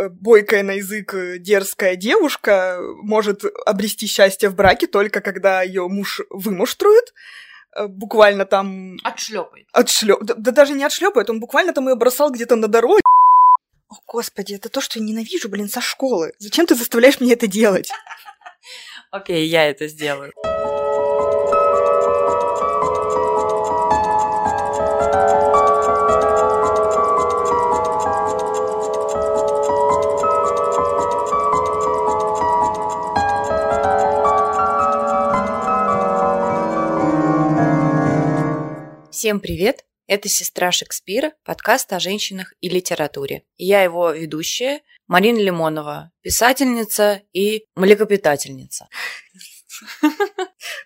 э, бойкая на язык э, дерзкая девушка может обрести счастье в браке только когда ее муж вымуштрует, э, буквально там... Отшлепает. Отшлеп... Да, да даже не отшлепает, он буквально там ее бросал где-то на дороге. О, господи, это то, что я ненавижу, блин, со школы. Зачем ты заставляешь меня это делать? Окей, я это сделаю. Всем привет! Это «Сестра Шекспира», подкаст о женщинах и литературе. Я его ведущая, Марина Лимонова, писательница и млекопитательница.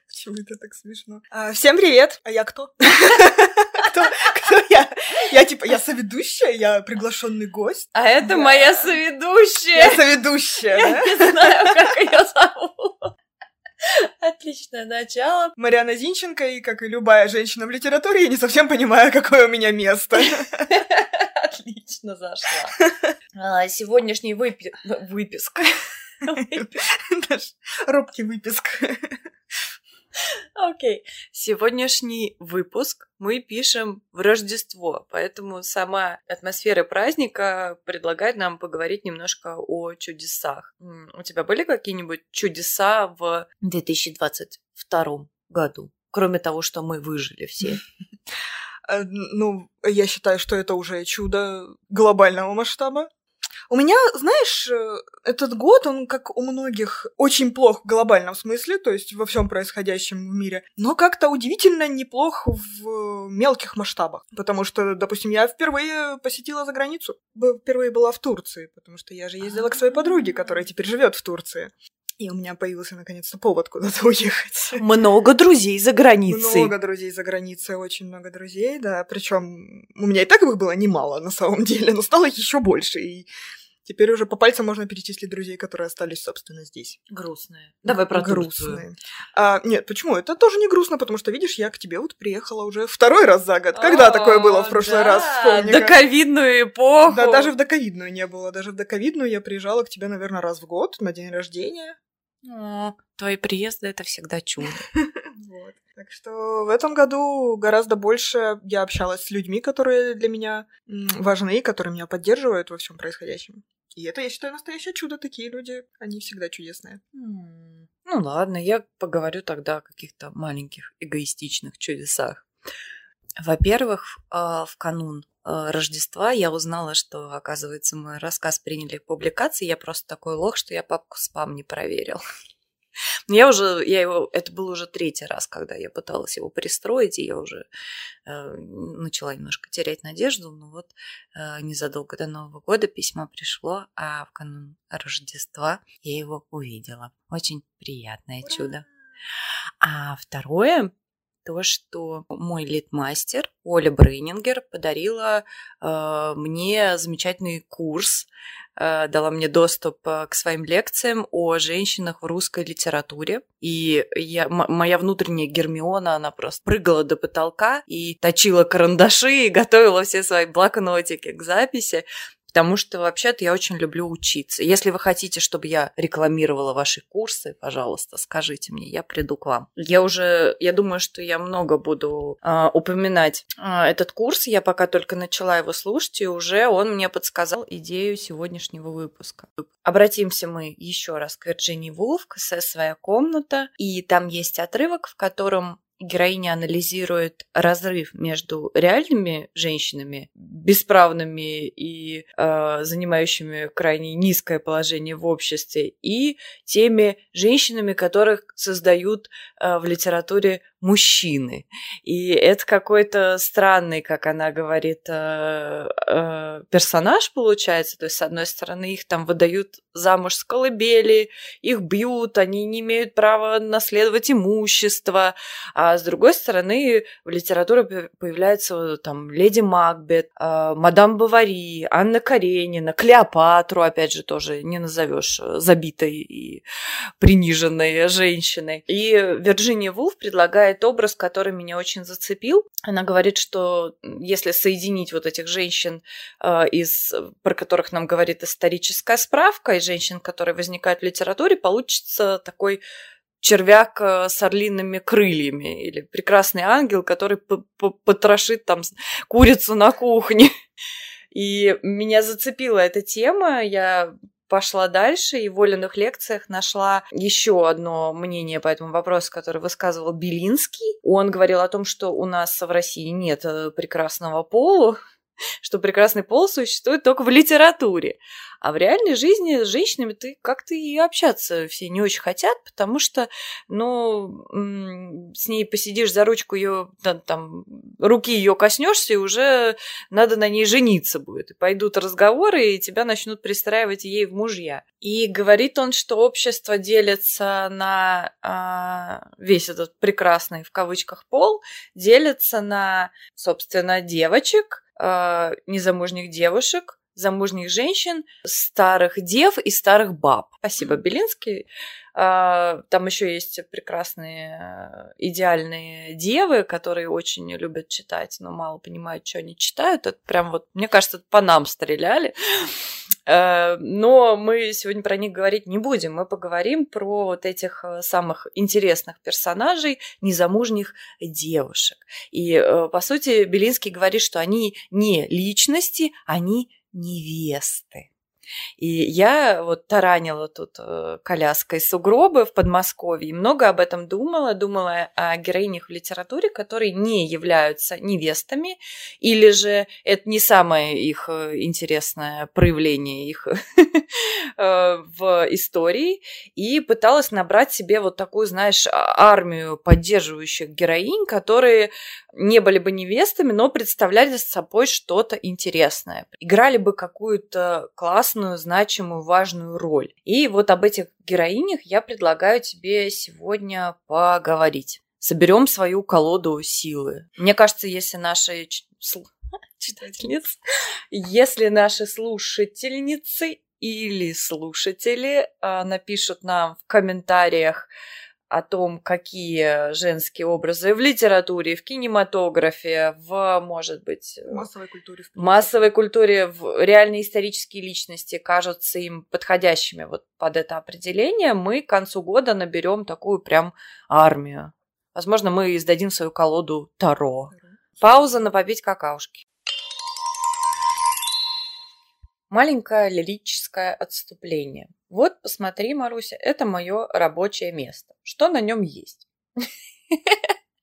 Почему это так смешно? А, всем привет! А я кто? кто? Кто я? Я типа, я соведущая, я приглашенный гость. А это моя соведущая. Я соведущая. Я не знаю, как ее зовут. Отличное начало. Марьяна Зинченко, и как и любая женщина в литературе, я не совсем понимаю, какое у меня место. Отлично зашла. Сегодняшний выпи- выписк. Наш робкий выписк. Окей. Сегодняшний выпуск мы пишем в Рождество, поэтому сама атмосфера праздника предлагает нам поговорить немножко о чудесах. У тебя были какие-нибудь чудеса в 2022 году? Кроме того, что мы выжили все. Э, Ну, я считаю, что это уже чудо глобального масштаба. У меня, знаешь, э, этот год, он, как у многих, очень плох в глобальном смысле, то есть во всем происходящем в мире, но как-то удивительно неплох в мелких масштабах. Потому что, допустим, я впервые посетила за границу. Впервые была в Турции, потому что я же ездила к своей подруге, которая теперь живет в Турции. И у меня появился наконец-то повод куда-то уехать. Много друзей за границей. Много друзей за границей, очень много друзей, да. Причем у меня и так их было немало на самом деле, но стало еще больше. И теперь уже по пальцам можно перечислить друзей, которые остались, собственно, здесь. Грустные. Давай про Турцию. грустные. А, нет, почему? Это тоже не грустно, потому что, видишь, я к тебе вот приехала уже второй раз за год. Когда такое было в прошлый А, раз? да, Вспомни-ка. Доковидную эпоху. Да, даже в доковидную не было. Даже в доковидную я приезжала к тебе, наверное, раз в год на день рождения. О, твои приезды это всегда чудо. Вот. Так что в этом году гораздо больше я общалась с людьми, которые для меня важны, которые меня поддерживают во всем происходящем. И это, я считаю, настоящее чудо. Такие люди, они всегда чудесные. Ну ладно, я поговорю тогда о каких-то маленьких эгоистичных чудесах. Во-первых, а, в канун Рождества я узнала, что, оказывается, мой рассказ приняли к публикации. Я просто такой лох, что я папку спам не проверил. Я уже, я его, это был уже третий раз, когда я пыталась его пристроить, и я уже э, начала немножко терять надежду. Но вот э, незадолго до Нового года письмо пришло, а в канун Рождества я его увидела. Очень приятное чудо. А второе, то, что мой литмастер Оля Брейнингер подарила э, мне замечательный курс, э, дала мне доступ э, к своим лекциям о женщинах в русской литературе. И я, моя внутренняя Гермиона, она просто прыгала до потолка и точила карандаши и готовила все свои блокнотики к записи. Потому что вообще-то я очень люблю учиться. Если вы хотите, чтобы я рекламировала ваши курсы, пожалуйста, скажите мне, я приду к вам. Я уже, я думаю, что я много буду а, упоминать а, этот курс. Я пока только начала его слушать, и уже он мне подсказал идею сегодняшнего выпуска. Обратимся мы еще раз к Вирджинии Вулф, к «Эссе «Своя комната», и там есть отрывок, в котором героиня анализирует разрыв между реальными женщинами, бесправными и э, занимающими крайне низкое положение в обществе, и теми женщинами, которых создают э, в литературе мужчины. И это какой-то странный, как она говорит, э, э, персонаж получается. То есть, с одной стороны, их там выдают замуж с колыбели, их бьют, они не имеют права наследовать имущество, а с другой стороны, в литературе появляется там Леди Макбет, э, Мадам Бавари, Анна Каренина, Клеопатру, опять же, тоже не назовешь забитой и приниженной женщиной. И Вирджиния Вулф предлагает предлагает образ, который меня очень зацепил. Она говорит, что если соединить вот этих женщин, э, из, про которых нам говорит историческая справка, и женщин, которые возникают в литературе, получится такой червяк э, с орлиными крыльями или прекрасный ангел, который потрошит там курицу на кухне. И меня зацепила эта тема. Я пошла дальше и в Волиных лекциях нашла еще одно мнение по этому вопросу, которое высказывал Белинский. Он говорил о том, что у нас в России нет э, прекрасного пола, что прекрасный пол существует только в литературе. А в реальной жизни с женщинами ты как-то и общаться все не очень хотят, потому что, ну, с ней посидишь за ручку ее, там, руки ее коснешься, и уже надо на ней жениться будет. И пойдут разговоры, и тебя начнут пристраивать ей в мужья. И говорит он, что общество делится на а, весь этот прекрасный в кавычках пол, делится на, собственно, девочек, а, незамужних девушек, замужних женщин, старых дев и старых баб. Спасибо, Белинский. А, там еще есть прекрасные э, идеальные девы, которые очень любят читать, но мало понимают, что они читают. Это прям вот, мне кажется, по нам стреляли. Э, но мы сегодня про них говорить не будем. Мы поговорим про вот этих э, самых интересных персонажей, незамужних девушек. И, по сути, Белинский говорит, что они не личности, они невесты. И я вот таранила тут э, коляской сугробы в Подмосковье и много об этом думала. Думала о героинях в литературе, которые не являются невестами, или же это не самое их э, интересное проявление их э, в истории. И пыталась набрать себе вот такую, знаешь, а, армию поддерживающих героинь, которые не были бы невестами, но представляли собой что-то интересное. Играли бы какую-то классную, значимую, важную роль. И вот об этих героинях я предлагаю тебе сегодня поговорить. Соберем свою колоду силы. Мне кажется, если наши читательницы, если наши слушательницы или слушатели а, напишут нам в комментариях, о том, какие женские образы в литературе, в кинематографе, в, может быть, массовой культуре, в массовой культуре, в реальные исторические личности кажутся им подходящими вот под это определение, мы к концу года наберем такую прям армию. Возможно, мы издадим свою колоду Таро. Пауза на попить какаушки. Маленькое лирическое отступление. Вот, посмотри, Маруся, это мое рабочее место. Что на нем есть?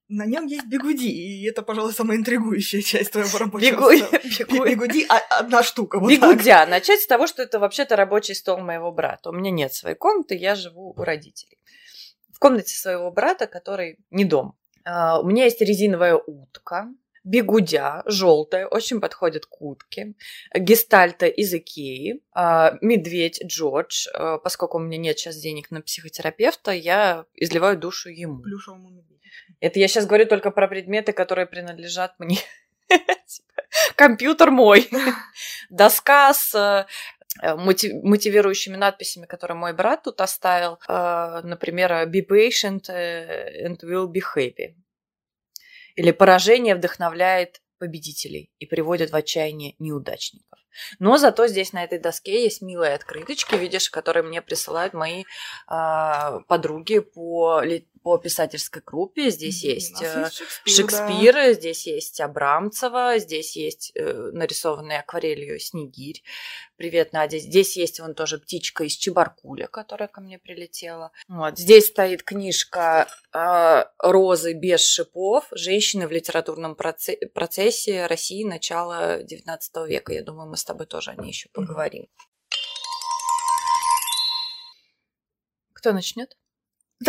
На нем есть бегуди, и это, пожалуй, самая интригующая часть твоего рабочего Бегу... Бегу... Бегуди а, одна штука. Вот Бегудя. Так. Начать с того, что это вообще-то рабочий стол моего брата. У меня нет своей комнаты, я живу у родителей. В комнате своего брата, который не дом. А, у меня есть резиновая утка, бегудя, желтая, очень подходит к утке, гестальта из Икеи, а, медведь Джордж, а, поскольку у меня нет сейчас денег на психотерапевта, я изливаю душу ему. Плюшевому медведю. Это я сейчас говорю только про предметы, которые принадлежат мне. Компьютер мой. Доска с э, мотивирующими надписями, которые мой брат тут оставил. Э, например, «Be patient э, and will be happy». Или поражение вдохновляет победителей и приводит в отчаяние неудачников. Но зато здесь на этой доске есть милые открыточки, видишь, которые мне присылают мои э, подруги по по писательской группе. Здесь есть, э, есть Шекспир, Шекспир да. здесь есть Абрамцева, здесь есть э, нарисованный акварелью Снегирь. Привет, Надя. Здесь есть вон тоже птичка из Чебаркуля, которая ко мне прилетела. Вот. Здесь стоит книжка э, «Розы без шипов. Женщины в литературном проце- процессе России начала XIX века». Я думаю, мы с тобой тоже о ней еще поговорим. Кто начнет?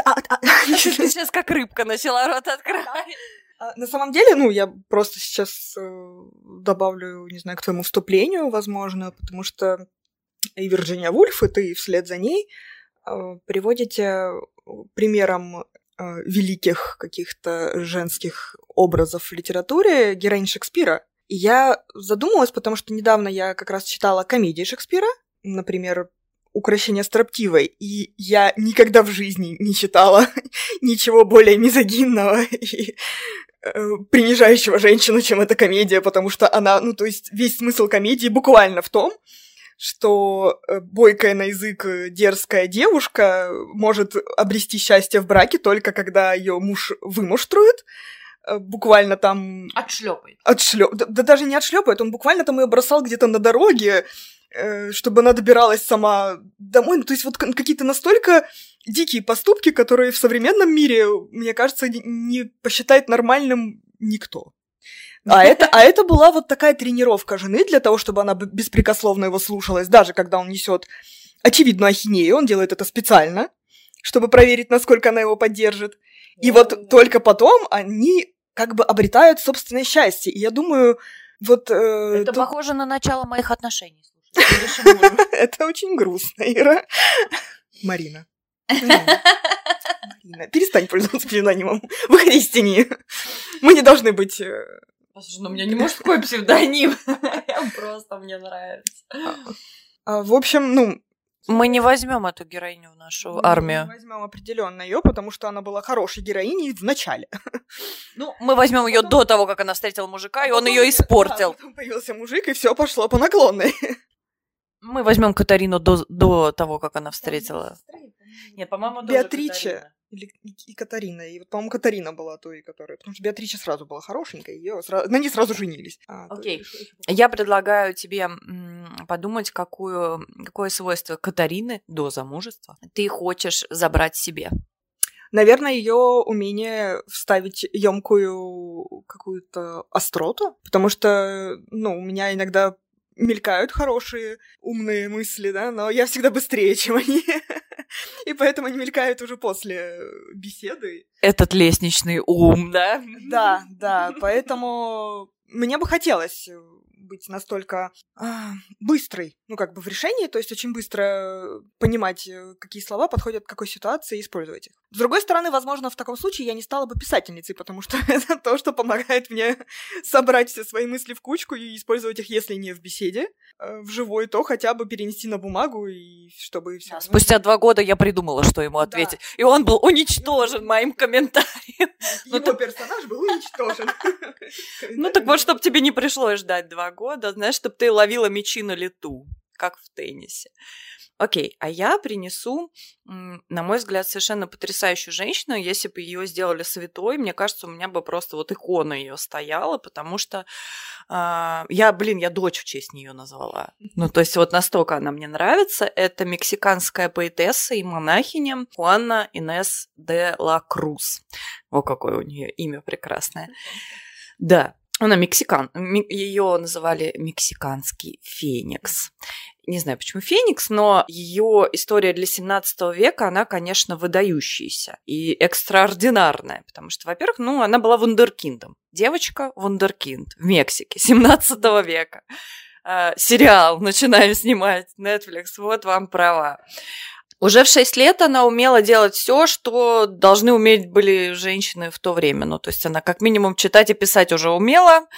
А, а, сейчас как рыбка начала рот открывать. А, на самом деле, ну, я просто сейчас э, добавлю, не знаю, к твоему вступлению, возможно, потому что и Вирджиния Вульф, и ты вслед за ней э, приводите примером э, великих каких-то женских образов в литературе героинь Шекспира. И я задумалась, потому что недавно я как раз читала комедии Шекспира, например, украшение строптивой, и я никогда в жизни не читала ничего более мизогинного и э, принижающего женщину, чем эта комедия, потому что она, ну, то есть весь смысл комедии буквально в том, что э, бойкая на язык э, дерзкая девушка может обрести счастье в браке только когда ее муж вымуштрует, буквально там... Отшлепает. Отшлеп... Да, да даже не отшлепает, он буквально там ее бросал где-то на дороге, чтобы она добиралась сама домой. Ну, то есть вот какие-то настолько дикие поступки, которые в современном мире, мне кажется, не посчитает нормальным никто. А это, а это была вот такая тренировка жены для того, чтобы она беспрекословно его слушалась, даже когда он несет очевидную ахинею, он делает это специально, чтобы проверить, насколько она его поддержит. И вот только потом они как бы обретают собственное счастье. И я думаю, вот... Э, это тут... похоже на начало моих отношений. Это очень грустно, Ира. Марина. Марина, перестань пользоваться псевдонимом. Выходи из тени. Мы не должны быть э, Слушай, ну у меня не мужской псевдоним. Просто мне нравится. А, в общем, ну, мы не возьмем эту героиню в нашу мы армию. Мы возьмем определенно ее, потому что она была хорошей героиней в начале. Ну, мы возьмем ее до того, как она встретила мужика, и он ее испортил. потом появился мужик, и все пошло по наклонной. Мы возьмем Катарину до, до того, как она встретила. Нет, по-моему, Беатриче. Или и Катарина. И вот, по-моему, Катарина была той, которая... Потому что Беатрича сразу была хорошенькая, ее сразу... на ней сразу женились. А, Окей. Okay. Я предлагаю тебе подумать, какую... какое свойство Катарины до замужества ты хочешь забрать себе. Наверное, ее умение вставить емкую какую-то остроту, потому что, ну, у меня иногда мелькают хорошие, умные мысли, да, но я всегда быстрее, чем они. И поэтому они мелькают уже после беседы. Этот лестничный ум, да? Да, да, поэтому мне бы хотелось быть настолько а, быстрой, ну, как бы в решении, то есть очень быстро понимать, э, какие слова подходят к какой ситуации и использовать их. С другой стороны, возможно, в таком случае я не стала бы писательницей, потому что это то, что помогает мне собрать все свои мысли в кучку и использовать их, если не в беседе, э, в живой, то хотя бы перенести на бумагу и чтобы все. Да, спустя два года я придумала, что ему ответить, да. и он был уничтожен моим комментарием. Ну, Его персонаж был уничтожен. Ну так вот, чтобы тебе не пришлось ждать два года, знаешь, чтобы ты ловила мячи на лету, как в теннисе. Окей, а я принесу, на мой взгляд, совершенно потрясающую женщину. Если бы ее сделали святой, мне кажется, у меня бы просто вот икона ее стояла, потому что э, я, блин, я дочь в честь нее назвала. Ну, то есть вот настолько она мне нравится. Это мексиканская поэтесса и монахиня Хуанна Инес де ла Круз. О, какое у нее имя прекрасное. Да, она мексикан. Ее называли мексиканский феникс. Не знаю, почему Феникс, но ее история для 17 века, она, конечно, выдающаяся и экстраординарная, потому что, во-первых, ну, она была вундеркиндом. Девочка вундеркинд в Мексике 17 века. Э, сериал начинаем снимать Netflix, вот вам права. Уже в 6 лет она умела делать все, что должны уметь были женщины в то время. Ну, то есть она как минимум читать и писать уже умела.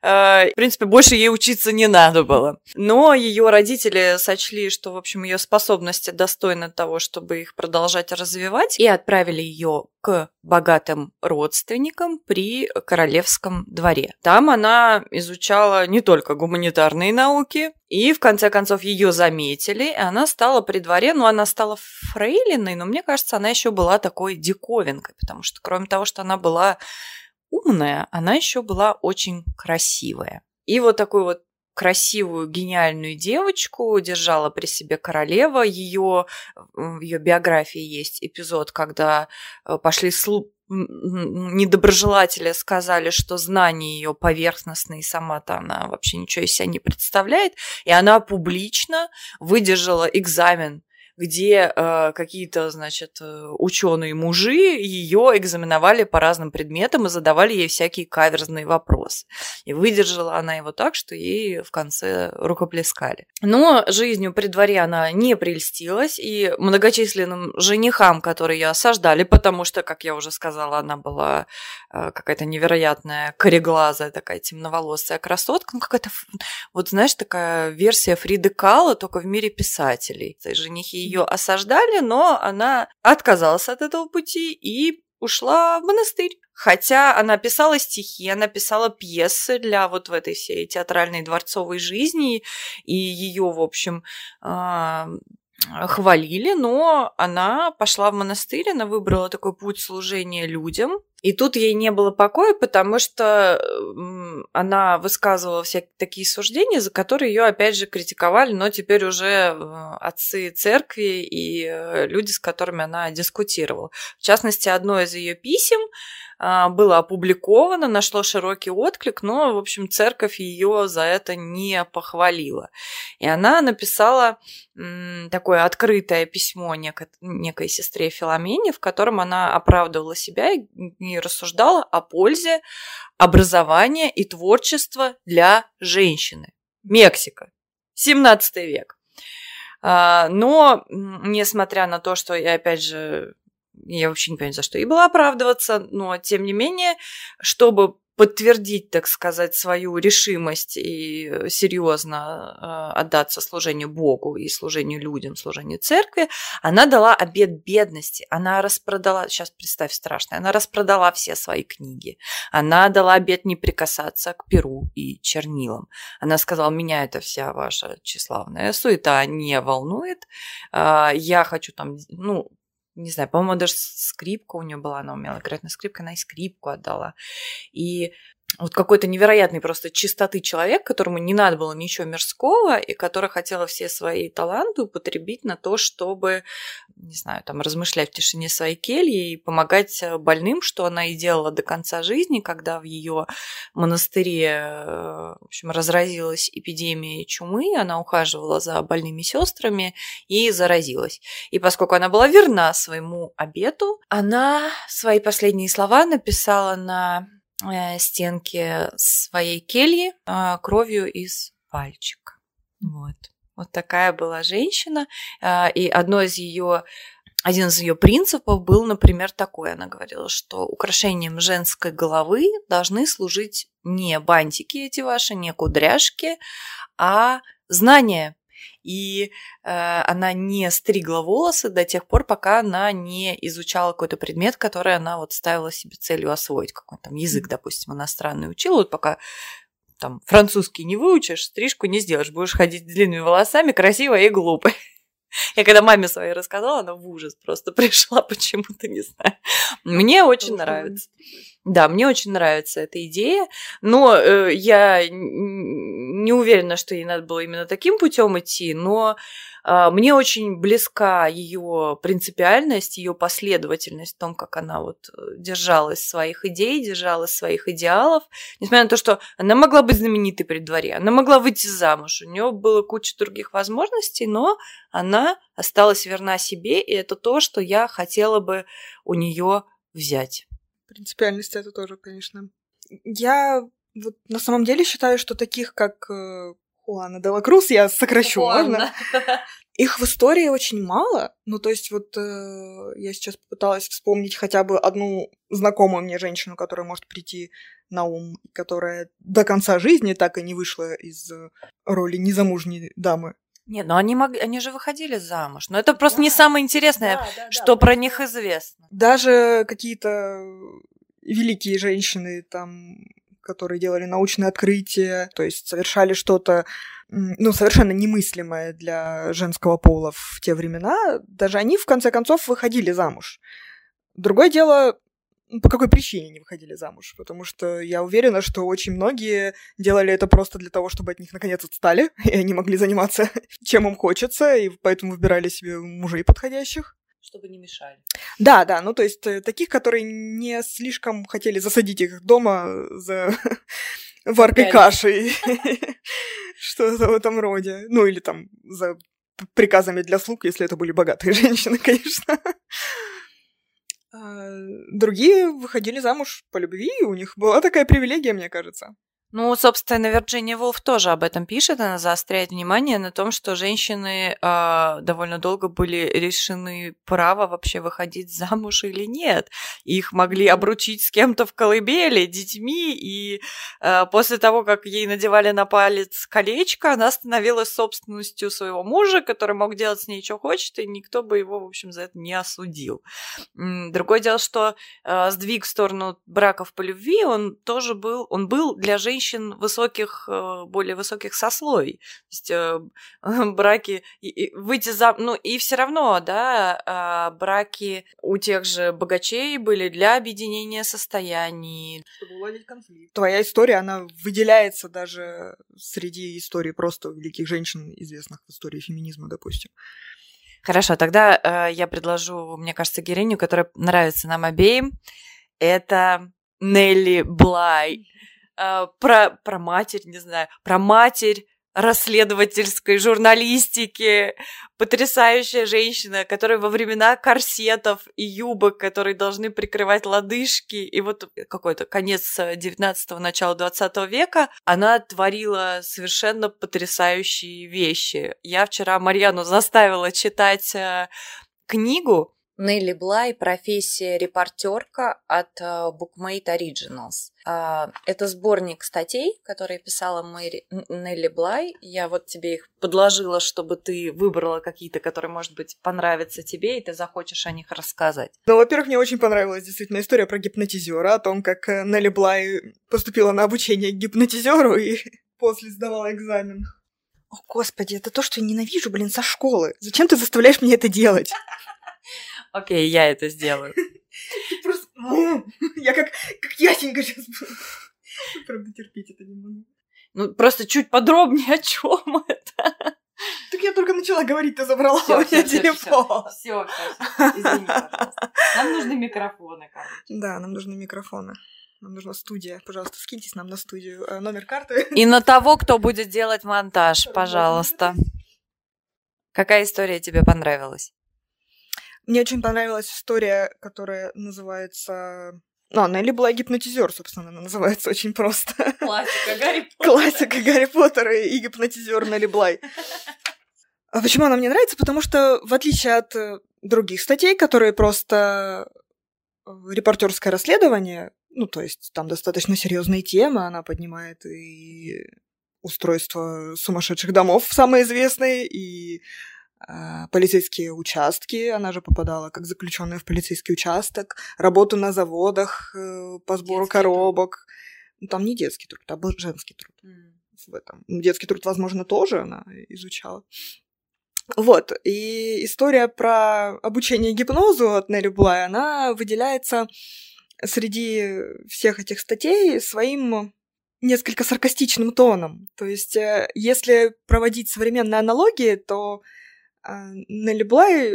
Э, в принципе, больше ей учиться не надо было. Но ее родители сочли, что, в общем, ее способности достойны того, чтобы их продолжать развивать, и отправили ее к богатым родственникам при королевском дворе. Там она изучала не только гуманитарные науки, и в конце концов ее заметили, и она стала при дворе, ну она стала фрейлиной, но мне кажется, она еще была такой диковинкой, потому что кроме того, что она была умная, она еще была очень красивая. И вот такой вот красивую, гениальную девочку держала при себе королева. Ее, в ее биографии есть эпизод, когда э, пошли слу недоброжелатели сказали, что знания ее поверхностные, сама-то она вообще ничего из себя не представляет, и она публично выдержала экзамен где э, какие-то, значит, э, ученые мужи ее экзаменовали по разным предметам и задавали ей всякие каверзные вопросы. И выдержала она его так, что ей в конце рукоплескали. Но жизнью при дворе она не прельстилась, и многочисленным женихам, которые ее осаждали, потому что, как я уже сказала, она была э, какая-то невероятная кореглазая такая темноволосая красотка, ну какая-то, вот знаешь, такая версия Фриды Кала, только в мире писателей. Женихи ее осаждали, но она отказалась от этого пути и ушла в монастырь. Хотя она писала стихи, она писала пьесы для вот в этой всей театральной дворцовой жизни, и ее, в общем, а, хвалили, но она пошла в монастырь, она выбрала такой путь служения людям, и тут ей не было покоя, потому что она высказывала всякие такие суждения, за которые ее опять же критиковали, но теперь уже э, отцы церкви и э, люди, с которыми она дискутировала. В частности, одно из ее писем а, было опубликовано, нашло широкий отклик, но, в общем, церковь ее за это не похвалила. И она написала такое открытое письмо некой, некой сестре Филомене, в котором она оправдывала себя и рассуждала о пользе образования и творчества для женщины. Мексика, 17 век. А, но, несмотря на то, что я, опять же, я вообще не понимаю, за что ей было оправдываться, но тем не менее, чтобы подтвердить, так сказать, свою решимость и э, серьезно э, отдаться служению Богу и служению людям, служению церкви, она дала обед бедности. Она распродала, сейчас представь страшно, она распродала все свои книги. Она дала обед не прикасаться к перу и чернилам. Она сказала, меня это вся ваша тщеславная суета не волнует. А, я хочу там, ну, не знаю, по-моему, даже скрипка у нее была, она умела играть на скрипке, она и скрипку отдала. И вот какой-то невероятный просто чистоты человек, которому не надо было ничего мирского, и который хотела все свои таланты употребить на то, чтобы, не знаю, там, размышлять в тишине своей кельи и помогать э, больным, что она и делала до конца жизни, когда в ее монастыре, э, в общем, разразилась эпидемия чумы, она ухаживала за больными сестрами и заразилась. И поскольку она была верна своему обету, она свои последние слова написала на стенки своей кельи а, кровью из пальчика. Вот. Вот такая была женщина. А, и одно из ее один из ее принципов был, например, такой. Она говорила, что украшением женской головы должны служить не бантики эти ваши, не кудряшки, а знания и э, она не стригла волосы до тех пор, пока она не изучала какой-то предмет, который она вот ставила себе целью освоить, какой-то там язык, допустим, иностранный учила, вот пока там французский не выучишь, стрижку не сделаешь, будешь ходить длинными волосами, красивой и глупой. Я когда маме своей рассказала, она в ужас просто пришла почему-то, не знаю. Мне очень нравится. Да, мне очень нравится эта идея, но э, я не уверена, что ей надо было именно таким путем идти, но э, мне очень близка ее принципиальность, ее последовательность в том, как она вот э, держалась своих идей, держалась своих идеалов, несмотря на то, что она могла быть знаменитой при дворе, она могла выйти замуж, у нее было куча других возможностей, но она осталась верна себе, и это то, что я хотела бы у нее взять принципиальность это тоже, конечно. Я вот на самом деле считаю, что таких, как э, Хуана де Круз, я сокращу, Хуана. можно? Их в истории очень мало. Ну, то есть вот э, я сейчас попыталась вспомнить хотя бы одну знакомую мне женщину, которая может прийти на ум, которая до конца жизни так и не вышла из роли незамужней дамы. Нет, но они, могли, они же выходили замуж. Но это просто да. не самое интересное, да, да, что да, про них известно. Даже какие-то великие женщины, там, которые делали научные открытия, то есть совершали что-то ну, совершенно немыслимое для женского пола в те времена, даже они, в конце концов, выходили замуж. Другое дело, по какой причине не выходили замуж, потому что я уверена, что очень многие делали это просто для того, чтобы от них наконец отстали, и они могли заниматься чем им хочется, и поэтому выбирали себе мужей подходящих. Чтобы не мешали. Да, да, ну то есть э, таких, которые не слишком хотели засадить их дома за варкой каши, что-то в этом роде. Ну или там за приказами для слуг, если это были богатые женщины, конечно. Другие выходили замуж по любви, у них была такая привилегия, мне кажется. Ну, собственно, Вирджиния Вулф тоже об этом пишет. Она заостряет внимание на том, что женщины э, довольно долго были решены право вообще выходить замуж или нет. Их могли обручить с кем-то в колыбели, детьми, и э, после того, как ей надевали на палец колечко, она становилась собственностью своего мужа, который мог делать с ней, что хочет, и никто бы его, в общем, за это не осудил. Другое дело, что э, сдвиг в сторону браков по любви, он тоже был, он был для женщин женщин высоких, э, более высоких сословий. То есть э, браки, выйти за... Ну, и все равно, да, а, браки у тех же богачей были для объединения состояний. Чтобы уладить конфликт. Твоя история, она выделяется даже среди историй просто великих женщин, известных в истории феминизма, допустим. Хорошо, тогда э, я предложу, мне кажется, героиню, которая нравится нам обеим. Это Нелли Блай. Э, про, про матерь, не знаю, про матерь расследовательской журналистики, потрясающая женщина, которая во времена корсетов и юбок, которые должны прикрывать лодыжки, и вот какой-то конец 19-го, начало 20 века, она творила совершенно потрясающие вещи. Я вчера Марьяну заставила читать э, книгу, Нелли Блай, профессия репортерка от uh, Bookmate Originals. Uh, это сборник статей, которые писала Мэри, Нелли Блай. Я вот тебе их подложила, чтобы ты выбрала какие-то, которые, может быть, понравятся тебе, и ты захочешь о них рассказать. Ну, во-первых, мне очень понравилась действительно история про гипнотизера, о том, как э, Нелли Блай поступила на обучение к гипнотизеру и после сдавала экзамен. О, господи, это то, что я ненавижу, блин, со школы. Зачем ты заставляешь меня это делать? Окей, я это сделаю. Просто... Я как, как ясенька сейчас Правда, терпеть это не могу. Ну, просто чуть подробнее, о чем это. Так я только начала говорить, ты забрала всё, у меня всё, телефон. Все, извини, пожалуйста. Нам нужны микрофоны, короче. Да, нам нужны микрофоны. Нам нужна студия. Пожалуйста, скиньтесь нам на студию э, номер карты. И на того, кто будет делать монтаж, пожалуйста. Какая история тебе понравилась? Мне очень понравилась история, которая называется... Ну, Нелли была гипнотизер, собственно, она называется очень просто. Классика Гарри Поттера. Классика Гарри Поттера и гипнотизер Нелли Блай. А почему она мне нравится? Потому что, в отличие от э, других статей, которые просто э, репортерское расследование, ну, то есть там достаточно серьезные темы, она поднимает и устройство сумасшедших домов самые известные, и полицейские участки, она же попадала как заключенная в полицейский участок, работу на заводах э, по сбору детский коробок. Ну, там не детский труд, а был женский труд mm. в этом. Детский труд, возможно, тоже она изучала. Вот, и история про обучение гипнозу от Нелли Блай, она выделяется среди всех этих статей своим несколько саркастичным тоном. То есть, э, если проводить современные аналогии, то а, Нелли Блай,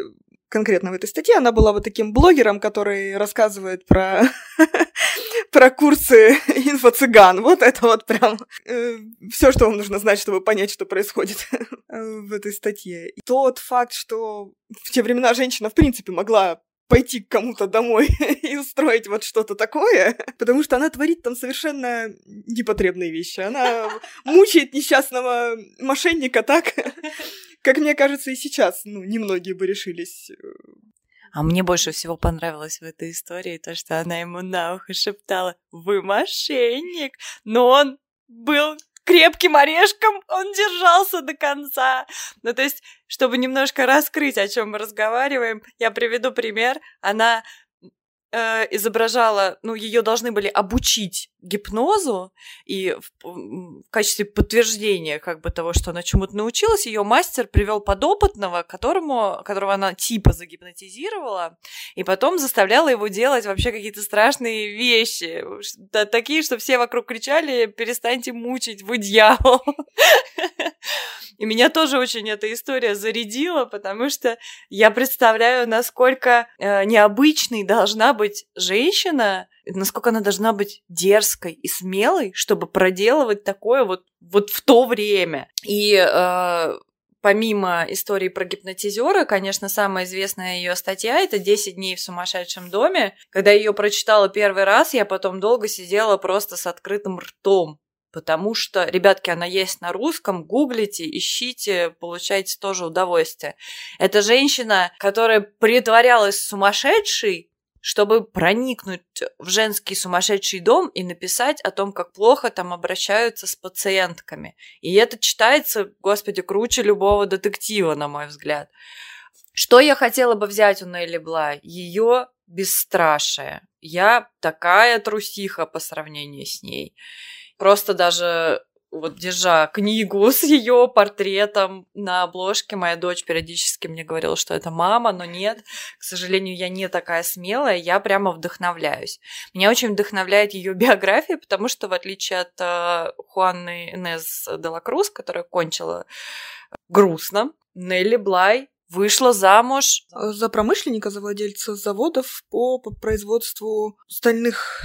конкретно в этой статье, она была вот таким блогером, который рассказывает про, про курсы инфо-цыган. Вот это вот прям э, все, что вам нужно знать, чтобы понять, что происходит в этой статье. И тот факт, что в те времена женщина, в принципе, могла пойти к кому-то домой и устроить вот что-то такое, потому что она творит там совершенно непотребные вещи. Она мучает несчастного мошенника так, как мне кажется, и сейчас, ну, немногие бы решились. Э, а мне больше всего понравилось в этой истории то, что она ему на ухо шептала «Вы мошенник!» Но он был крепким орешком, он держался до конца. Ну, то есть, чтобы немножко раскрыть, о чем мы разговариваем, я приведу пример. Она э, изображала, ну, ее должны были обучить гипнозу, и в, в качестве подтверждения как бы того, что она чему-то научилась, ее мастер привел подопытного, которому, которого она типа загипнотизировала, и потом заставляла его делать вообще какие-то страшные вещи, такие, что все вокруг кричали «перестаньте мучить, вы дьявол!» И меня тоже очень эта история зарядила, потому что я представляю, насколько э, необычной должна быть женщина, насколько она должна быть дерзкой и смелой, чтобы проделывать такое вот, вот в то время. И э, помимо истории про гипнотизера, конечно, самая известная ее статья это «10 дней в сумасшедшем доме». Когда ее прочитала первый раз, я потом долго сидела просто с открытым ртом. Потому что, ребятки, она есть на русском, гуглите, ищите, получайте тоже удовольствие. Это женщина, которая притворялась сумасшедшей, чтобы проникнуть в женский сумасшедший дом и написать о том, как плохо там обращаются с пациентками. И это читается, господи, круче любого детектива, на мой взгляд. Что я хотела бы взять у Нелли Бла? Ее бесстрашие. Я такая трусиха по сравнению с ней. Просто даже вот держа книгу с ее портретом на обложке, моя дочь периодически мне говорила, что это мама, но нет, к сожалению, я не такая смелая, я прямо вдохновляюсь. Меня очень вдохновляет ее биография, потому что в отличие от э, Хуанны Инез де ла Круз, которая кончила грустно, Нелли Блай вышла замуж. За промышленника, за владельца заводов по, по производству стальных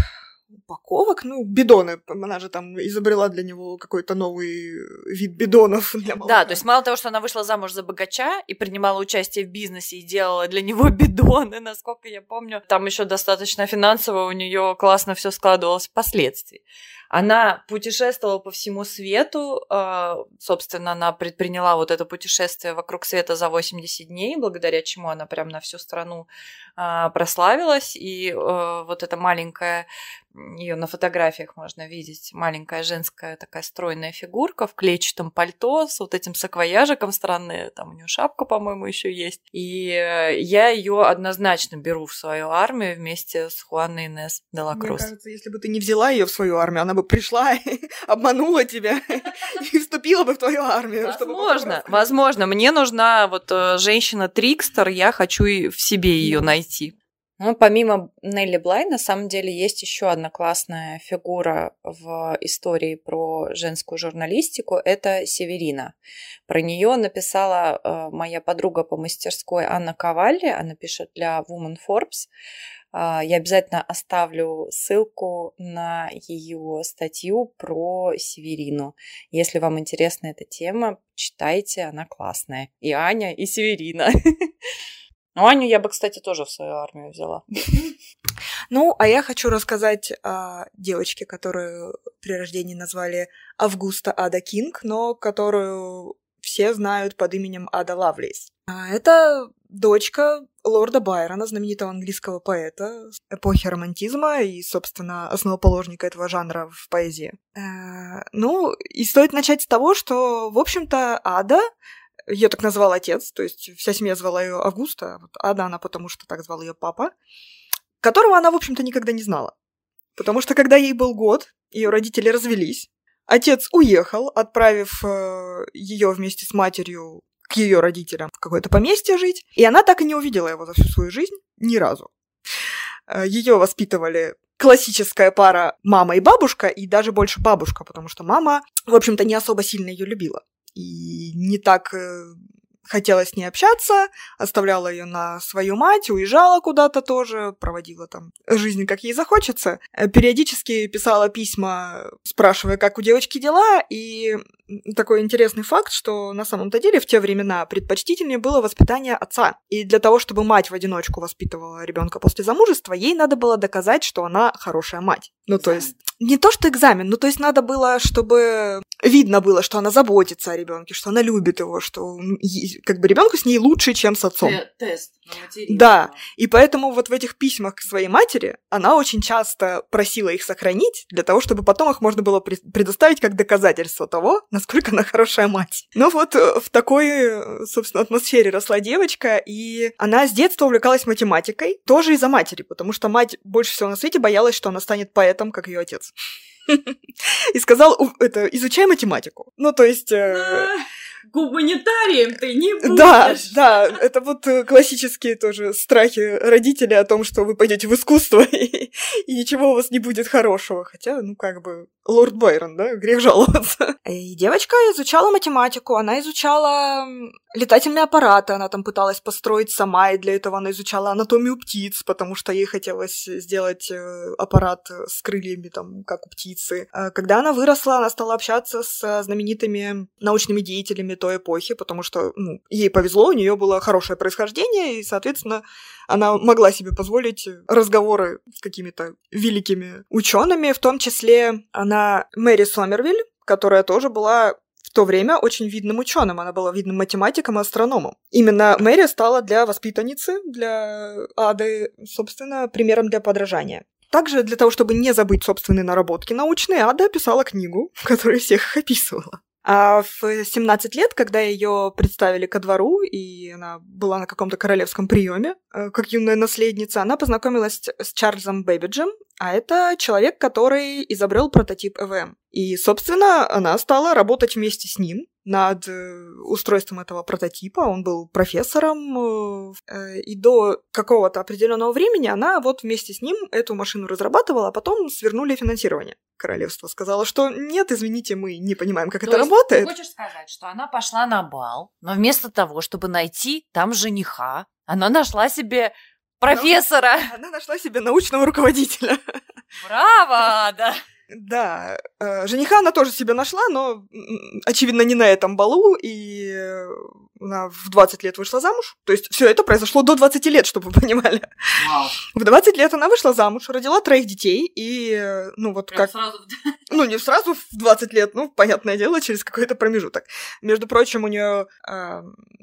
упаковок, ну, бидоны. Она же там изобрела для него какой-то новый вид бидонов для. Да, то есть мало того, что она вышла замуж за богача и принимала участие в бизнесе и делала для него бидоны, насколько я помню, там еще достаточно финансово у нее классно все складывалось впоследствии. Она путешествовала по всему свету, а, собственно, она предприняла вот это путешествие вокруг света за 80 дней, благодаря чему она прям на всю страну а, прославилась, и а, вот эта маленькая ее на фотографиях можно видеть, маленькая женская такая стройная фигурка в клетчатом пальто с вот этим саквояжиком странной, там у нее шапка, по-моему, еще есть. И э, я ее однозначно беру в свою армию вместе с Хуаной Инес де ла Круз. Мне кажется, если бы ты не взяла ее в свою армию, она бы пришла, обманула тебя и вступила бы в твою армию. Возможно, возможно. Мне нужна вот э, женщина-трикстер, я хочу в себе ее найти. Ну, помимо Нелли Блай, на самом деле есть еще одна классная фигура в истории про женскую журналистику. Это Северина. Про нее написала э, моя подруга по мастерской Анна Ковалли. Она пишет для Woman Forbes. Э, я обязательно оставлю ссылку на ее статью про Северину. Если вам интересна эта тема, читайте, она классная. И Аня, и Северина. Ну, Аню я бы, кстати, тоже в свою армию взяла. Ну, а я хочу рассказать о девочке, которую при рождении назвали Августа Ада Кинг, но которую все знают под именем Ада Лавлейс. А, это дочка лорда Байрона, знаменитого английского поэта эпохи романтизма и, собственно, основоположника этого жанра в поэзии. Э, ну, и стоит начать с того, что, в общем-то, Ада ее так назвал отец, то есть вся семья звала ее Августа, вот Ада она потому что так звал ее папа, которого она, в общем-то, никогда не знала. Потому что когда ей был год, ее родители развелись, отец уехал, отправив э, ее вместе с матерью к ее родителям в какое-то поместье жить, и она так и не увидела его за всю свою жизнь ни разу. Э, ее воспитывали классическая пара мама и бабушка, и даже больше бабушка, потому что мама, в общем-то, не особо сильно ее любила и не так э, хотела с ней общаться, оставляла ее на свою мать, уезжала куда-то тоже, проводила там жизнь, как ей захочется. Э, периодически писала письма, спрашивая, как у девочки дела, и такой интересный факт, что на самом-то деле в те времена предпочтительнее было воспитание отца. И для того, чтобы мать в одиночку воспитывала ребенка после замужества, ей надо было доказать, что она хорошая мать. Ну, то есть, не то, что экзамен, ну, то есть надо было, чтобы видно было, что она заботится о ребенке, что она любит его, что как бы ребенку с ней лучше, чем с отцом. Тест Да, и поэтому вот в этих письмах к своей матери она очень часто просила их сохранить для того, чтобы потом их можно было предоставить как доказательство того, насколько она хорошая мать. Ну вот э, в такой, э, собственно, атмосфере росла девочка, и она с детства увлекалась математикой, тоже из-за матери, потому что мать больше всего на свете боялась, что она станет поэтом, как ее отец. И сказал, это, изучай математику. Ну, то есть... Э, гуманитарием ты не будешь. Да, да, это вот э, классические тоже страхи родителей о том, что вы пойдете в искусство и, и ничего у вас не будет хорошего. Хотя, ну, как бы, лорд Байрон, да, грех жаловаться. И девочка изучала математику, она изучала летательные аппараты, она там пыталась построить сама, и для этого она изучала анатомию птиц, потому что ей хотелось сделать э, аппарат с крыльями, там, как у птицы. А когда она выросла, она стала общаться с знаменитыми научными деятелями женщинами той эпохи, потому что ну, ей повезло, у нее было хорошее происхождение, и, соответственно, она могла себе позволить разговоры с какими-то великими учеными, в том числе она Мэри Сомервиль, которая тоже была в то время очень видным ученым, она была видным математиком и астрономом. Именно Мэри стала для воспитанницы, для Ады, собственно, примером для подражания. Также для того, чтобы не забыть собственные наработки научные, Ада писала книгу, которая всех их описывала. А в 17 лет, когда ее представили ко двору, и она была на каком-то королевском приеме, э, как юная наследница, она познакомилась с Чарльзом Бэбиджем, а это человек, который изобрел прототип ЭВМ. И, собственно, она стала работать вместе с ним над э, устройством этого прототипа. Он был профессором, э, и до какого-то определенного времени она вот вместе с ним эту машину разрабатывала, а потом свернули финансирование. Королевство сказала, что нет, извините, мы не понимаем, как То это есть работает. Ты хочешь сказать, что она пошла на бал, но вместо того, чтобы найти там жениха, она нашла себе профессора. Она нашла себе научного руководителя. Браво, да. Да, э, жениха она тоже себе нашла, но, очевидно, не на этом балу, и э, она в 20 лет вышла замуж. То есть все это произошло до 20 лет, чтобы вы понимали. Вау. В 20 лет она вышла замуж, родила троих детей, и, э, ну вот Прям как... сразу Ну, не сразу в 20 лет, ну, понятное дело, через какой-то промежуток. Между прочим, у нее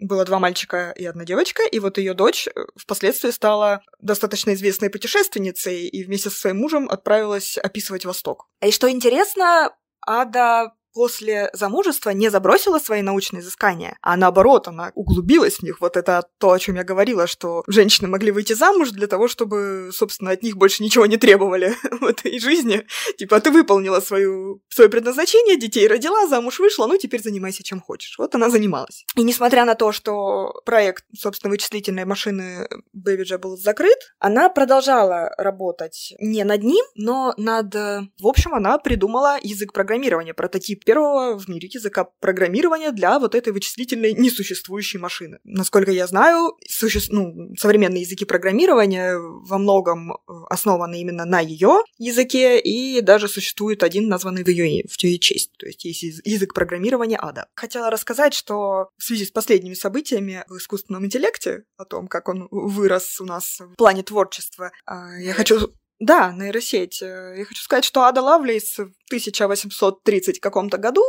было два мальчика и одна девочка, и вот ее дочь э, впоследствии стала достаточно известной путешественницей и вместе со своим мужем отправилась описывать Восток. И что интересно, Ада после замужества не забросила свои научные изыскания, а наоборот, она углубилась в них. Вот это то, о чем я говорила, что женщины могли выйти замуж для того, чтобы, собственно, от них больше ничего не требовали в этой жизни. Типа, ты выполнила свою, свое предназначение, детей родила, замуж вышла, ну теперь занимайся чем хочешь. Вот она занималась. И несмотря на то, что проект, собственно, вычислительной машины Бэвиджа был закрыт, она продолжала работать не над ним, но над... В общем, она придумала язык программирования, прототип первого в мире языка программирования для вот этой вычислительной несуществующей машины. Насколько я знаю, суще... ну, современные языки программирования во многом э, основаны именно на ее языке, и даже существует один, названный в ее, в ее честь. То есть есть яз- язык программирования Ада. Хотела рассказать, что в связи с последними событиями в искусственном интеллекте, о том, как он вырос у нас в плане творчества, а, я хочу да, нейросеть. Э, Я хочу сказать, что Ада Лавлейс в 1830 каком-то году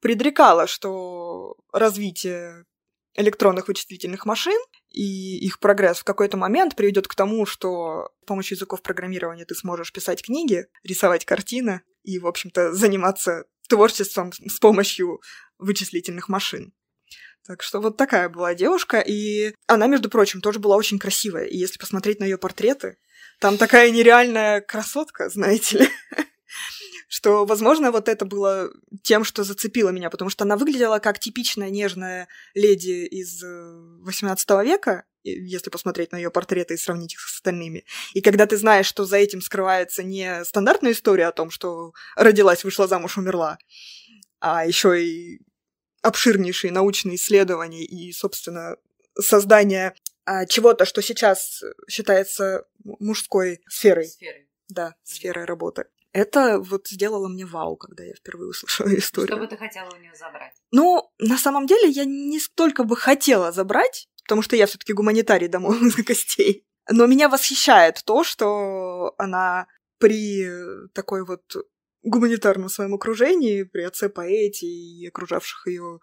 предрекала, что развитие электронных вычислительных машин и их прогресс в какой-то момент приведет к тому, что с помощью языков программирования ты сможешь писать книги, рисовать картины и, в общем-то, заниматься творчеством с помощью вычислительных машин. Так что вот такая была девушка, и она, между прочим, тоже была очень красивая. И если посмотреть на ее портреты, там такая нереальная красотка, знаете ли. Что, возможно, вот это было тем, что зацепило меня, потому что она выглядела как типичная нежная леди из э, 18 века, если посмотреть на ее портреты и сравнить их с остальными. И когда ты знаешь, что за этим скрывается не стандартная история о том, что родилась, вышла замуж, умерла, а еще и обширнейшие научные исследования и, собственно, создание а, чего-то, что сейчас считается мужской сферой, Сферы. да, сферой работы. Это вот сделало мне вау, когда я впервые услышала Что историю. бы ты хотела у нее забрать? Ну, на самом деле, я не столько бы хотела забрать, потому что я все-таки гуманитарий до мозга костей. Но меня восхищает то, что она при такой вот гуманитарном своем окружении, при отце поэте и окружавших ее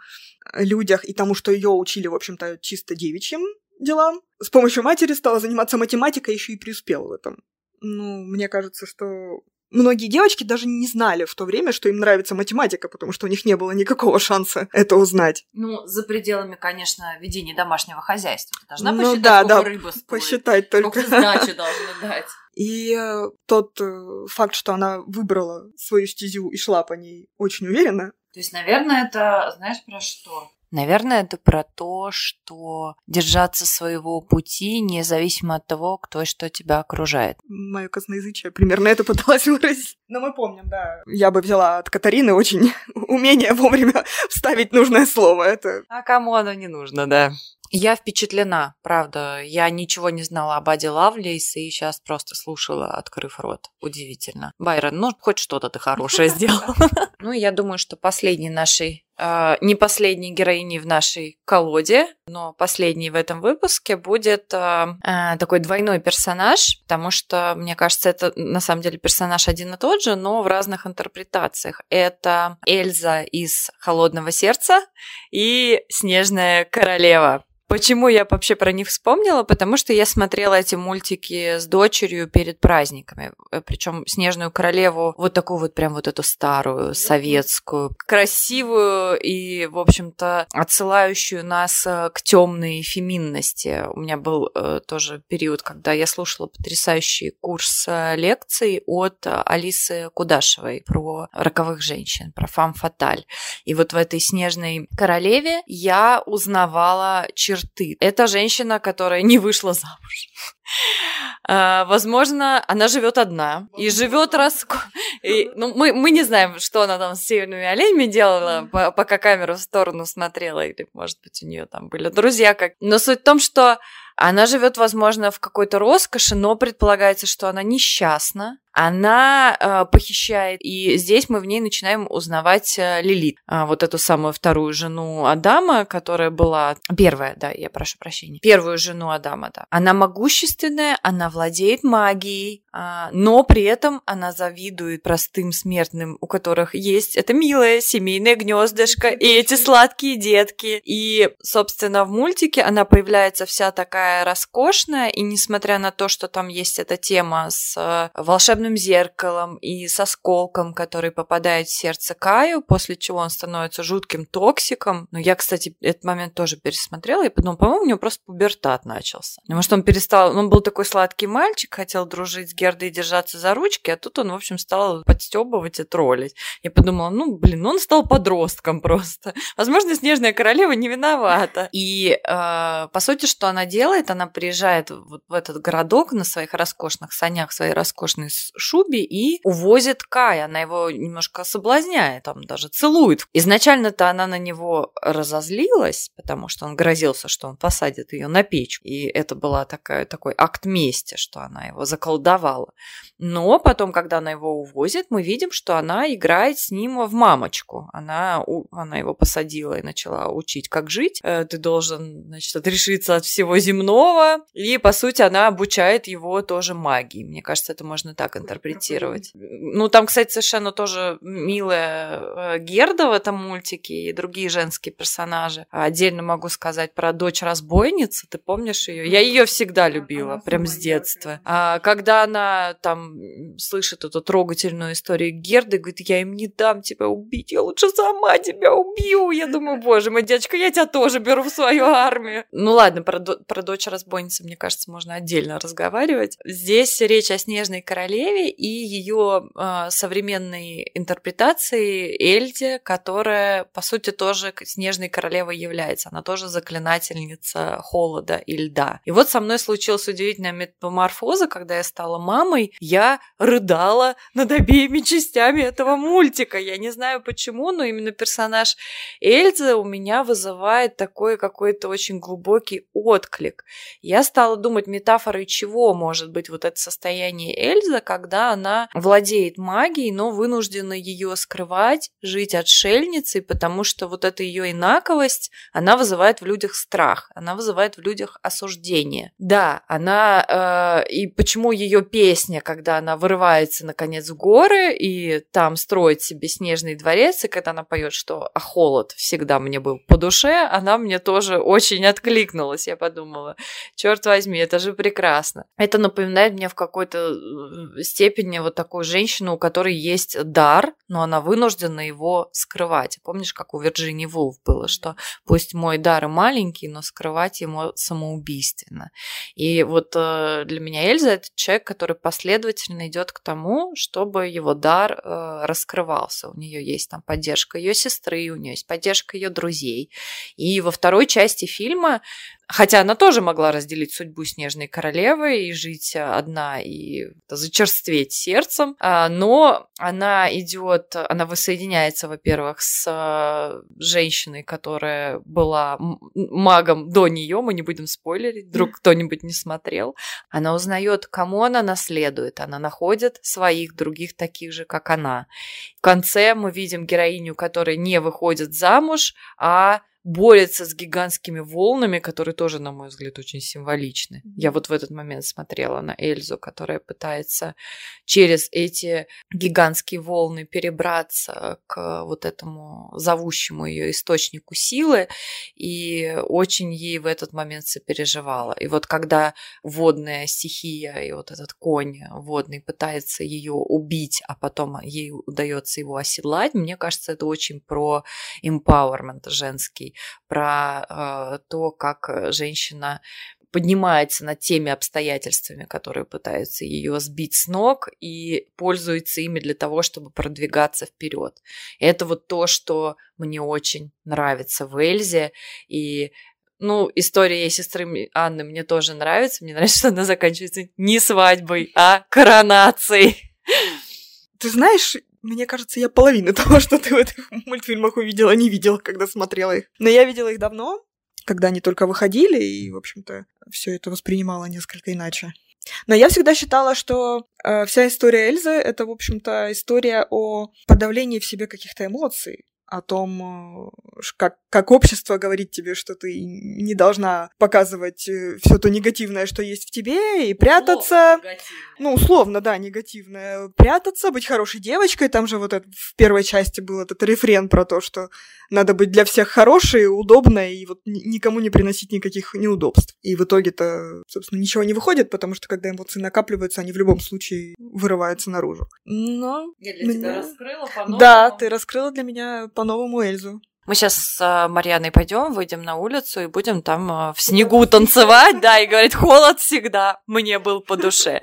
людях, и тому, что ее учили, в общем-то, чисто девичьим делам, с помощью матери стала заниматься математикой, еще и преуспела в этом. Ну, мне кажется, что многие девочки даже не знали в то время, что им нравится математика, потому что у них не было никакого шанса это узнать. Ну, за пределами, конечно, ведения домашнего хозяйства. Ты должна Ну посчитать, да, сколько да, рыба стоит, Посчитать сколько только. ты сдачи должна дать. И э, тот э, факт, что она выбрала свою стезю и шла по ней очень уверенно, То есть, наверное, это, знаешь, про что? Наверное, это про то, что держаться своего пути независимо от того, кто и что тебя окружает. мое косноязычие примерно это пыталась выразить. Но мы помним, да. Я бы взяла от Катарины очень умение вовремя вставить нужное слово. Это А кому оно не нужно, да? Я впечатлена, правда. Я ничего не знала об Аде Лавлейс и сейчас просто слушала, открыв рот. Удивительно. Байрон, ну, хоть что-то ты хорошее сделал. Ну, я думаю, что последней нашей э, не последней героиней в нашей колоде, но последней в этом выпуске будет э, такой двойной персонаж, потому что, мне кажется, это на самом деле персонаж один и тот же, но в разных интерпретациях. Это Эльза из «Холодного сердца» и «Снежная королева». Почему я вообще про них вспомнила? Потому что я смотрела эти мультики с дочерью перед праздниками. Э, Причем Снежную королеву, вот такую вот прям вот эту старую, советскую, красивую и, в общем-то, отсылающую нас э, к темной феминности. У меня был э, тоже период, когда я слушала потрясающий курс э, лекций от Алисы Кудашевой про роковых женщин, про фам фаталь. И вот в этой Снежной королеве я узнавала черты черты. Это женщина, которая не вышла замуж. А, возможно, она живет одна и живет раско... И, ну, мы, мы не знаем, что она там с северными оленями делала, пока камера в сторону смотрела, или, может быть, у нее там были друзья. Как... Но суть в том, что она живет, возможно, в какой-то роскоши, но предполагается, что она несчастна, она э, похищает, и здесь мы в ней начинаем узнавать э, Лилит, э, вот эту самую вторую жену Адама, которая была первая, да, я прошу прощения, первую жену Адама, да. Она могущественная, она владеет магией, э, но при этом она завидует простым смертным, у которых есть это милое семейное гнездышко и эти сладкие детки. И, собственно, в мультике она появляется вся такая роскошная, и несмотря на то, что там есть эта тема с э, волшебным зеркалом и с осколком, который попадает в сердце Каю, после чего он становится жутким токсиком. Но я, кстати, этот момент тоже пересмотрела и подумала, по-моему, у него просто пубертат начался. Потому что он перестал... Он был такой сладкий мальчик, хотел дружить с Гердой и держаться за ручки, а тут он, в общем, стал подстебывать и троллить. Я подумала, ну, блин, он стал подростком просто. Возможно, Снежная Королева не виновата. И, э, по сути, что она делает? Она приезжает вот в этот городок на своих роскошных санях, своей роскошной шубе и увозит Кай. Она его немножко соблазняет, там даже целует. Изначально-то она на него разозлилась, потому что он грозился, что он посадит ее на печь. И это была такая, такой акт мести, что она его заколдовала. Но потом, когда она его увозит, мы видим, что она играет с ним в мамочку. Она, она его посадила и начала учить, как жить. Э, ты должен, значит, отрешиться от всего земного. И, по сути, она обучает его тоже магии. Мне кажется, это можно так интерпретировать. Ну, там, кстати, совершенно тоже милая э, Герда в этом мультике и другие женские персонажи. Отдельно могу сказать про дочь разбойницы. Ты помнишь ее? Я ее всегда любила, прям с детства. А когда она там слышит эту трогательную историю Герды, говорит, я им не дам тебя убить, я лучше сама тебя убью. Я думаю, боже мой, дядечка, я тебя тоже беру в свою армию. Ну ладно, про, про дочь разбойницы, мне кажется, можно отдельно разговаривать. Здесь речь о Снежной королеве, и ее э, современной интерпретации Эльде, которая, по сути, тоже снежной королевой является. Она тоже заклинательница холода и льда. И вот со мной случилась удивительная метаморфоза, когда я стала мамой, я рыдала над обеими частями этого мультика. Я не знаю почему, но именно персонаж Эльзы у меня вызывает такой какой-то очень глубокий отклик. Я стала думать, метафорой чего может быть вот это состояние Эльзы, когда она владеет магией, но вынуждена ее скрывать, жить отшельницей, потому что вот эта ее инаковость, она вызывает в людях страх, она вызывает в людях осуждение. Да, она э, и почему ее песня, когда она вырывается наконец в горы и там строит себе снежный дворец, и когда она поет, что а холод всегда мне был по душе, она мне тоже очень откликнулась. Я подумала, черт возьми, это же прекрасно. Это напоминает мне в какой-то э, степени вот такую женщину, у которой есть дар, но она вынуждена его скрывать. Помнишь, как у Вирджинии Вулф было, что пусть мой дар и маленький, но скрывать ему самоубийственно. И вот э, для меня Эльза это человек, который последовательно идет к тому, чтобы его дар э, раскрывался. У нее есть там поддержка ее сестры, у нее есть поддержка ее друзей. И во второй части фильма Хотя она тоже могла разделить судьбу Снежной Королевы и жить одна и зачерстветь сердцем, а, но она идет, она воссоединяется, во-первых, с а, женщиной, которая была магом до нее, мы не будем спойлерить, вдруг кто-нибудь не смотрел. Она узнает, кому она наследует, она находит своих других таких же, как она. В конце мы видим героиню, которая не выходит замуж, а борется с гигантскими волнами, которые тоже, на мой взгляд, очень символичны. Я вот в этот момент смотрела на Эльзу, которая пытается через эти гигантские волны перебраться к вот этому зовущему ее источнику силы, и очень ей в этот момент сопереживала. И вот когда водная стихия и вот этот конь водный пытается ее убить, а потом ей удается его оседлать, мне кажется, это очень про empowerment женский про э, то, как э, женщина поднимается над теми обстоятельствами, которые пытаются ее сбить с ног и пользуется ими для того, чтобы продвигаться вперед. Это вот то, что мне очень нравится в Эльзе. И ну, история сестры Анны мне тоже нравится. Мне нравится, что она заканчивается не свадьбой, а коронацией. Ты знаешь, мне кажется, я половину того, что ты в этих мультфильмах увидела, не видела, когда смотрела их. Но я видела их давно, когда они только выходили, и, в общем-то, все это воспринимала несколько иначе. Но я всегда считала, что э, вся история Эльзы это, в общем-то, история о подавлении в себе каких-то эмоций о том, э, как, как общество говорит тебе, что ты не должна показывать э, все то негативное, что есть в тебе, и прятаться. Ну, условно, да, негативное. Прятаться, быть хорошей девочкой. Там же вот это, в первой части был этот рефрен про то, что надо быть для всех хорошей, удобной, и вот никому не приносить никаких неудобств. И в итоге-то, собственно, ничего не выходит, потому что когда эмоции накапливаются, они в любом случае вырываются наружу. Но... Я для меня... тебя раскрыла по Да, ты раскрыла для меня по-новому Эльзу. Мы сейчас с а, Марьяной пойдем, выйдем на улицу и будем там а, в снегу танцевать, да, и говорить, холод всегда мне был по душе.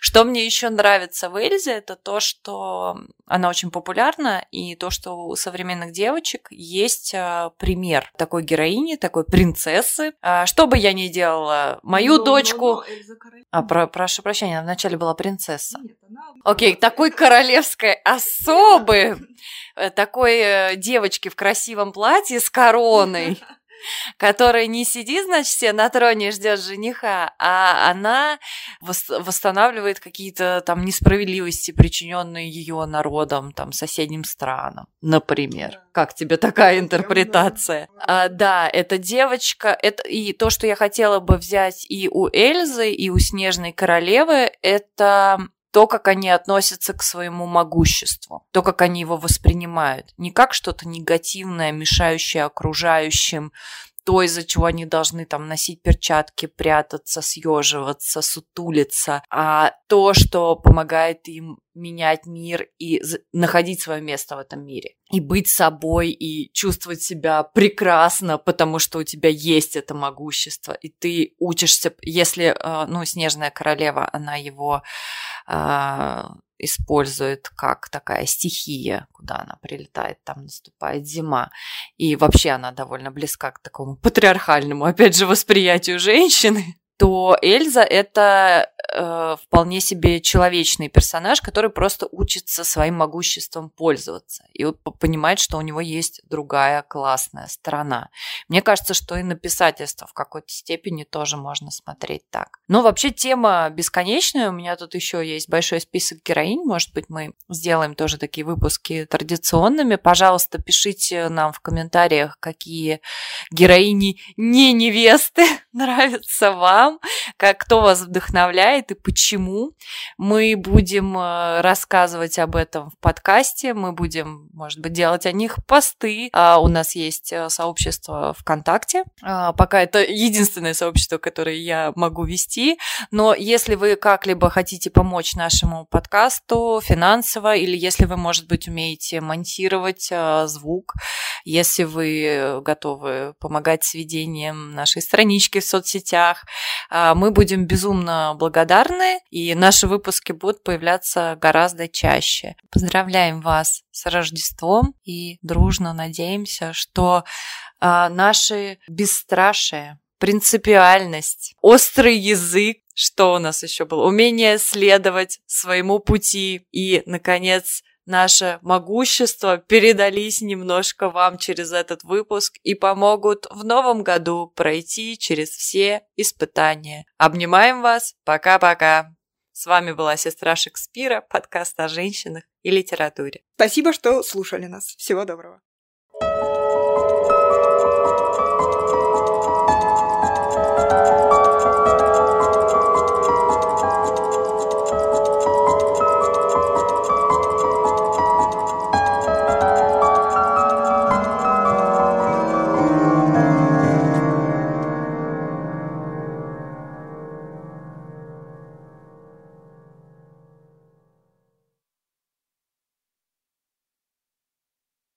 Что мне еще нравится в Эльзе, это то, что она очень популярна, и то, что у современных девочек есть а, пример такой героини, такой принцессы. Что бы я ни делала, мою но, дочку... Но, но, а, про, прошу прощения, вначале была принцесса. Нет, она... Окей, такой королевской особы Э, такой э, девочки в красивом платье с короной, которая не сидит, значит, себе на троне и ждет жениха, а она восстанавливает какие-то там несправедливости, причиненные ее народом, там, соседним странам, например. Как тебе такая интерпретация? А, да, эта девочка, это и то, что я хотела бы взять и у Эльзы, и у Снежной Королевы, это то, как они относятся к своему могуществу, то, как они его воспринимают. Не как что-то негативное, мешающее окружающим, то, из-за чего они должны там носить перчатки, прятаться, съеживаться, сутулиться, а то, что помогает им менять мир и находить свое место в этом мире. И быть собой, и чувствовать себя прекрасно, потому что у тебя есть это могущество, и ты учишься, если, э, ну, Снежная Королева, она его использует как такая стихия, куда она прилетает, там наступает зима. И вообще она довольно близка к такому патриархальному, опять же, восприятию женщины то Эльза это э, вполне себе человечный персонаж, который просто учится своим могуществом пользоваться и понимает, что у него есть другая классная сторона. Мне кажется, что и на писательство в какой-то степени тоже можно смотреть так. Но вообще тема бесконечная. У меня тут еще есть большой список героинь. Может быть, мы сделаем тоже такие выпуски традиционными. Пожалуйста, пишите нам в комментариях, какие героини не невесты нравятся вам вам, как, кто вас вдохновляет и почему. Мы будем э, рассказывать об этом в подкасте, мы будем, может быть, делать о них посты. А у нас есть э, сообщество ВКонтакте. А, пока это единственное сообщество, которое я могу вести. Но если вы как-либо хотите помочь нашему подкасту финансово, или если вы, может быть, умеете монтировать э, звук, если вы готовы помогать с ведением нашей странички в соцсетях, мы будем безумно благодарны, и наши выпуски будут появляться гораздо чаще. Поздравляем вас с Рождеством и дружно надеемся, что а, наши бесстрашие, принципиальность, острый язык, что у нас еще было? Умение следовать своему пути и, наконец, наше могущество передались немножко вам через этот выпуск и помогут в новом году пройти через все испытания. Обнимаем вас. Пока-пока. С вами была сестра Шекспира, подкаст о женщинах и литературе. Спасибо, что слушали нас. Всего доброго.